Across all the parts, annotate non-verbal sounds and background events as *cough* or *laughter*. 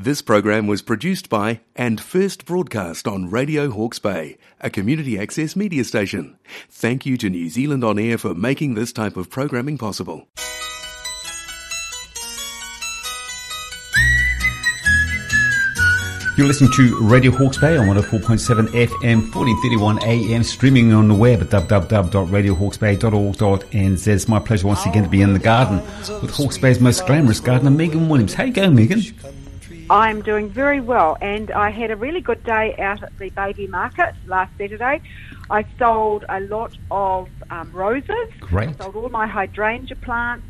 This program was produced by and first broadcast on Radio Hawke's Bay, a community access media station. Thank you to New Zealand On Air for making this type of programming possible. You're listening to Radio Hawke's Bay on 104.7 FM, 1431 AM, streaming on the web at www.radiohawksbay.org.nz. It's my pleasure once again to be in the garden with Hawke's Bay's most glamorous gardener, Megan Williams. How you going, Megan? I'm doing very well, and I had a really good day out at the baby market last Saturday. I sold a lot of um, roses. Great. I sold all my hydrangea plants.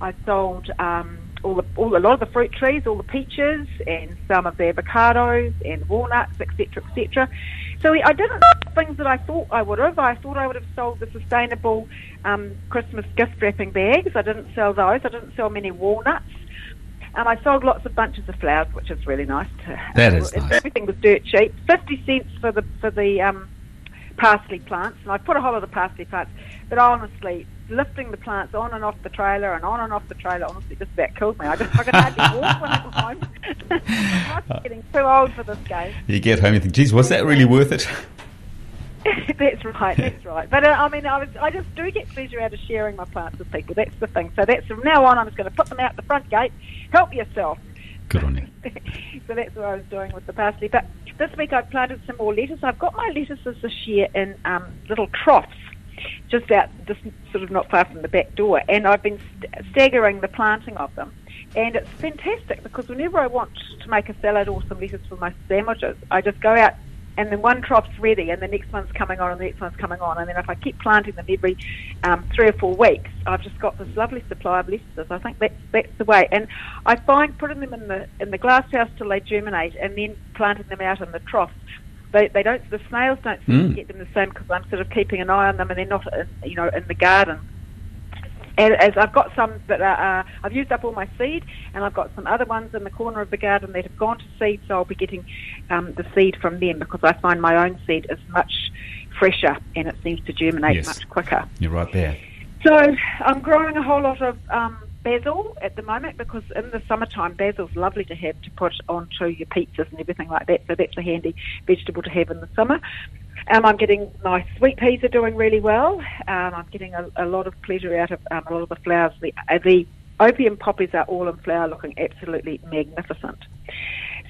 I sold um, all the all, a lot of the fruit trees, all the peaches, and some of the avocados and walnuts, etc., etc. So I didn't things that I thought I would have. I thought I would have sold the sustainable um, Christmas gift wrapping bags. I didn't sell those. I didn't sell many walnuts. Um, I sold lots of bunches of flowers, which is really nice. To, That is nice. Everything was dirt cheap. Fifty cents for the for the um, parsley plants, and I put a whole lot of the parsley plants. But honestly, lifting the plants on and off the trailer and on and off the trailer, honestly, just about killed me. I, just, I could hardly *laughs* walk when I got home. *laughs* I'm getting too old for this game. You get home you think, geez, was that really worth it? *laughs* that's right, that's *laughs* right. But uh, I mean, I, was, I just do get pleasure out of sharing my plants with people. That's the thing. So that's from now on, I'm just going to put them out the front gate. Help yourself. Good on you. *laughs* so that's what I was doing with the parsley. But this week I've planted some more lettuce. I've got my lettuces this year in um, little troughs, just out, just sort of not far from the back door, and I've been st- staggering the planting of them. And it's fantastic because whenever I want to make a salad or some lettuce for my sandwiches, I just go out and then one trough's ready and the next one's coming on and the next one's coming on. And then if I keep planting them every um, three or four weeks, I've just got this lovely supply of lettuces. I think that's that's the way. And I find putting them in the in the glass house till they germinate and then planting them out in the troughs. They, they don't the snails don't seem Mm. to get them the same because I'm sort of keeping an eye on them and they're not in, you know in the garden. And as I've got some that are, uh, I've used up all my seed, and I've got some other ones in the corner of the garden that have gone to seed, so I'll be getting um, the seed from them because I find my own seed is much fresher and it seems to germinate Yes. much quicker. You're right there. So I'm growing a whole lot of um, basil at the moment because in the summertime basil's lovely to have to put onto your pizzas and everything like that. So that's a handy vegetable to have in the summer. Um, I'm getting my sweet peas are doing really well. Um, I'm getting a, a lot of pleasure out of um, a lot of the flowers. The, uh, the opium poppies are all in flower, looking absolutely magnificent.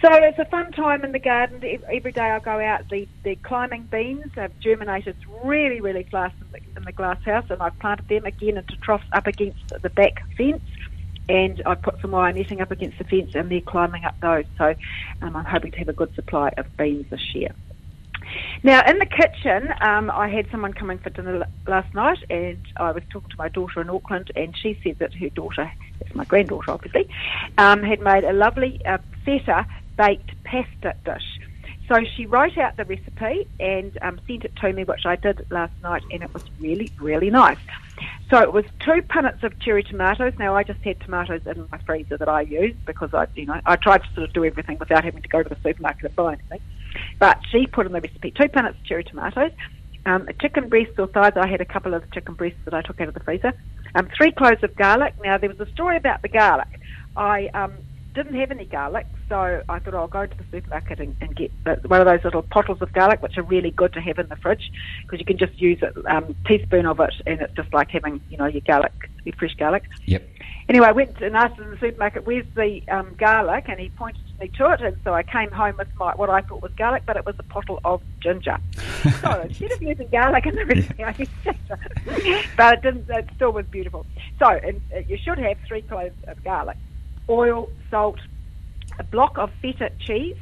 So it's a fun time in the garden. Every day I go out. The, the climbing beans have germinated really, really fast in the, in the glass and I've planted them again into troughs up against the back fence. And I've put some wire netting up against the fence, and they're climbing up those. So um, I'm hoping to have a good supply of beans this year. Now, in the kitchen, um, I had someone coming for dinner last night, and I was talking to my daughter in Auckland, and she said that her daughter, that's my granddaughter obviously, um, had made a lovely uh, feta baked pasta dish. So she wrote out the recipe and um, sent it to me, which I did last night, and it was really, really nice. So it was two punnets of cherry tomatoes. Now I just had tomatoes in my freezer that I use because I, you know, I tried to sort of do everything without having to go to the supermarket and buy anything. But she put in the recipe two punnets of cherry tomatoes, um, a chicken breast or thighs. I had a couple of chicken breasts that I took out of the freezer. Um, three cloves of garlic. Now there was a story about the garlic. I um, didn't have any garlic, so I thought I'll go to the supermarket and, and get one of those little bottles of garlic, which are really good to have in the fridge because you can just use a um, teaspoon of it, and it's just like having you know your garlic, your fresh garlic. Yep. Anyway, I went and asked in the supermarket, "Where's the um, garlic?" And he pointed me to it, and so I came home with my what I thought was garlic, but it was a bottle of ginger. *laughs* so instead of using garlic in the recipe, I used ginger, *laughs* but it didn't. It still was beautiful. So, and uh, you should have three cloves of garlic, oil, salt, a block of feta cheese,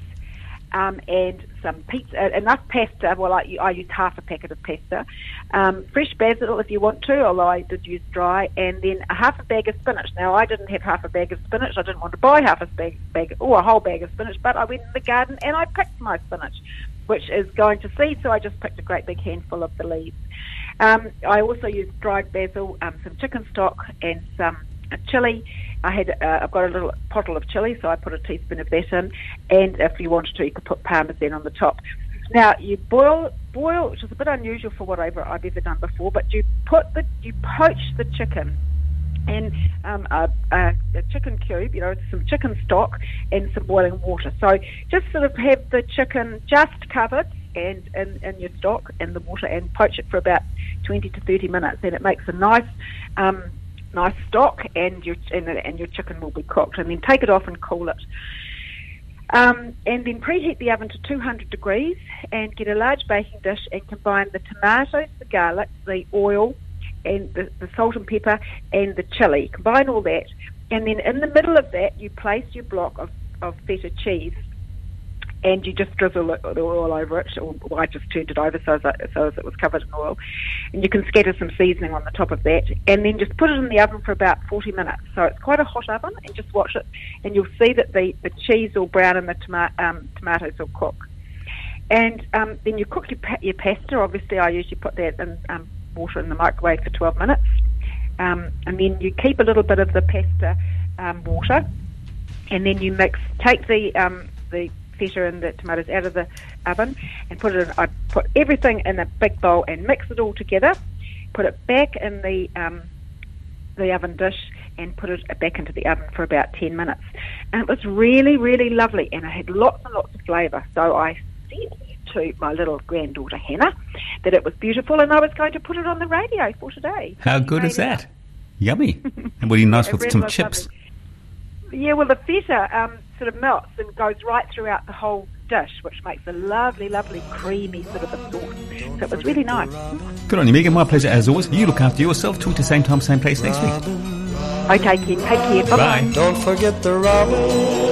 um, and some pizza, uh, enough pasta. Well, I, I used half a packet of pasta. Um, fresh basil if you want to, although I did use dry, and then a half a bag of spinach. Now, I didn't have half a bag of spinach. I didn't want to buy half a bag, bag or a whole bag of spinach, but I went in the garden and I picked my spinach, which is going to seed, so I just picked a great big handful of the leaves. Um, I also used dried basil, um, some chicken stock, and some chili. I had uh, I've got a little pottle of chili, so I put a teaspoon of that in, and if you wanted to, you could put parmesan on the top. Now you boil boil, which is a bit unusual for whatever I've ever done before, but you put the you poach the chicken and um, a, a, a, chicken cube, you know, some chicken stock and some boiling water. So just sort of have the chicken just covered and in, in your stock and the water and poach it for about 20 to 30 minutes and it makes a nice um, nice stock and your and, and, your chicken will be cooked and then take it off and cool it. Um, and then preheat the oven to 200 degrees and get a large baking dish and combine the tomatoes, the garlic, the oil, and the, the salt and pepper and the chili. Combine all that, and then in the middle of that, you place your block of, of feta cheese and you just drizzle the oil over it, or I just turned it over so as, so as it was covered in oil. And you can scatter some seasoning on the top of that, and then just put it in the oven for about 40 minutes. So it's quite a hot oven, and just watch it, and you'll see that the, the cheese will brown and the toma- um, tomatoes will cook. And um, then you cook your, pa- your pasta. Obviously, I usually put that in um, water in the microwave for 12 minutes. Um, and then you keep a little bit of the pasta um, water, and then you mix. Take the um, the feta and the tomatoes out of the oven and put it. In, I put everything in a big bowl and mix it all together. Put it back in the um, the oven dish and put it back into the oven for about 10 minutes. And it was really, really lovely, and it had lots and lots of flavour. So I said to my little granddaughter Hannah that it was beautiful, and I was going to put it on the radio for today. How good is that? Yummy. and really nice *laughs* with some chips. Lovely. Yeah, well, the feta um, sort of melts and goes right throughout the whole dish, which makes a lovely, lovely, creamy sort of a sauce. So it was really nice. Good on you, Megan. My pleasure as always. You look after yourself. Talk to the same time, same place next week. Okay, Ken. Take care. Bye-bye. Bye. Don't forget the robin.